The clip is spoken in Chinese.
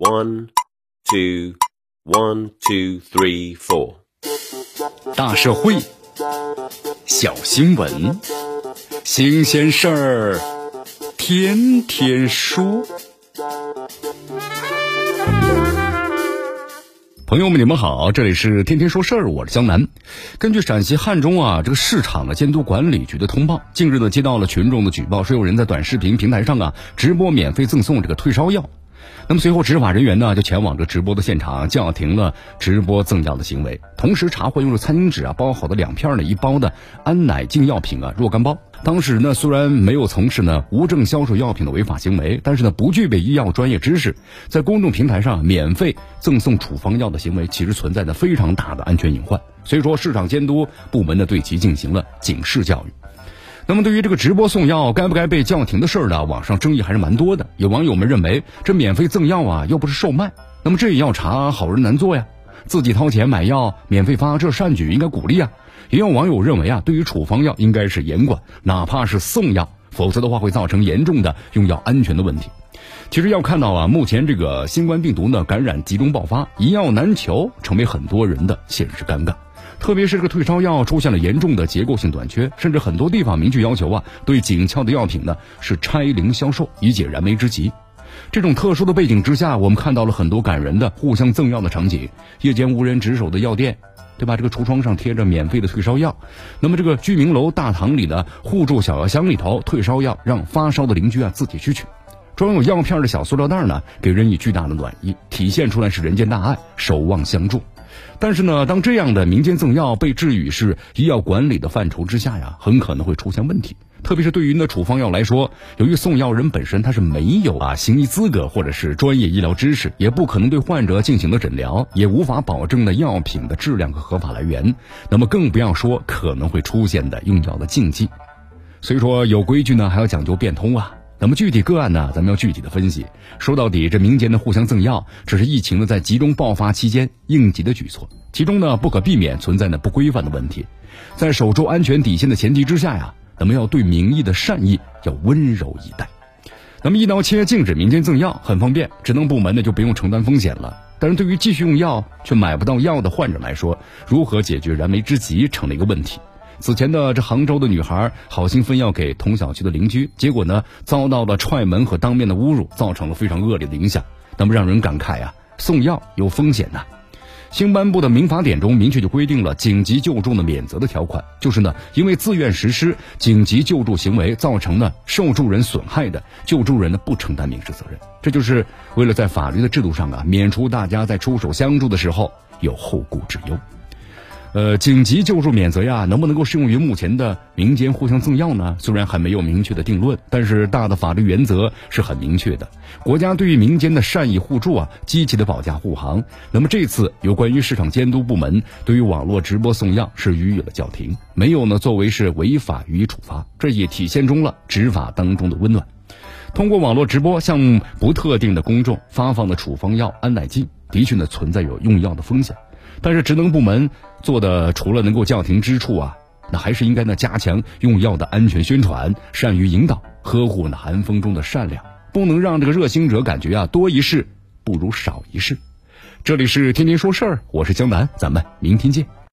One, two, one, two, three, four。大社会，小新闻，新鲜事儿，天天说。朋友们，你们好，这里是天天说事儿，我是江南。根据陕西汉中啊这个市场的监督管理局的通报，近日呢接到了群众的举报，说有人在短视频平台上啊直播免费赠送这个退烧药。那么随后，执法人员呢就前往这直播的现场，叫停了直播赠药的行为，同时查获用了餐巾纸啊包好的两片呢一包的安乃净药品啊若干包。当事人呢虽然没有从事呢无证销售药品的违法行为，但是呢不具备医药专业知识，在公众平台上免费赠送处方药的行为，其实存在着非常大的安全隐患。所以说，市场监督部门呢对其进行了警示教育。那么，对于这个直播送药该不该被叫停的事儿呢？网上争议还是蛮多的。有网友们认为，这免费赠药啊，又不是售卖，那么这也要查好人难做呀。自己掏钱买药，免费发，这善举应该鼓励啊。也有网友认为啊，对于处方药应该是严管，哪怕是送药，否则的话会造成严重的用药安全的问题。其实要看到啊，目前这个新冠病毒呢感染集中爆发，一药难求，成为很多人的现实尴尬。特别是这个退烧药出现了严重的结构性短缺，甚至很多地方明确要求啊，对紧俏的药品呢是拆零销售，以解燃眉之急。这种特殊的背景之下，我们看到了很多感人的互相赠药的场景。夜间无人值守的药店，对吧？这个橱窗上贴着免费的退烧药。那么这个居民楼大堂里的互助小药箱里头，退烧药让发烧的邻居啊自己去取。装有药片的小塑料袋呢，给人以巨大的暖意，体现出来是人间大爱，守望相助。但是呢，当这样的民间赠药被置于是医药管理的范畴之下呀，很可能会出现问题。特别是对于那处方药来说，由于送药人本身他是没有啊行医资格或者是专业医疗知识，也不可能对患者进行的诊疗，也无法保证的药品的质量和合法来源。那么更不要说可能会出现的用药的禁忌。所以说，有规矩呢，还要讲究变通啊。那么具体个案呢，咱们要具体的分析。说到底，这民间的互相赠药，只是疫情呢在集中爆发期间应急的举措，其中呢不可避免存在呢不规范的问题。在守住安全底线的前提之下呀，咱们要对民意的善意要温柔以待。那么一刀切禁止民间赠药很方便，职能部门呢就不用承担风险了。但是对于继续用药却买不到药的患者来说，如何解决燃眉之急成了一个问题。此前的这杭州的女孩好心分药给同小区的邻居，结果呢遭到了踹门和当面的侮辱，造成了非常恶劣的影响。那么让人感慨啊，送药有风险呐。新颁布的民法典中明确就规定了紧急救助的免责的条款，就是呢因为自愿实施紧急救助行为造成呢受助人损害的，救助人呢不承担民事责任。这就是为了在法律的制度上啊免除大家在出手相助的时候有后顾之忧。呃，紧急救助免责呀，能不能够适用于目前的民间互相赠药呢？虽然还没有明确的定论，但是大的法律原则是很明确的。国家对于民间的善意互助啊，积极的保驾护航。那么这次有关于市场监督部门对于网络直播送药是予以了叫停，没有呢作为是违法予以处罚，这也体现中了执法当中的温暖。通过网络直播向不特定的公众发放的处方药安乃近，的确呢存在有用药的风险。但是职能部门做的除了能够叫停之处啊，那还是应该呢加强用药的安全宣传，善于引导，呵护呢寒风中的善良，不能让这个热心者感觉啊多一事不如少一事。这里是天天说事儿，我是江南，咱们明天见。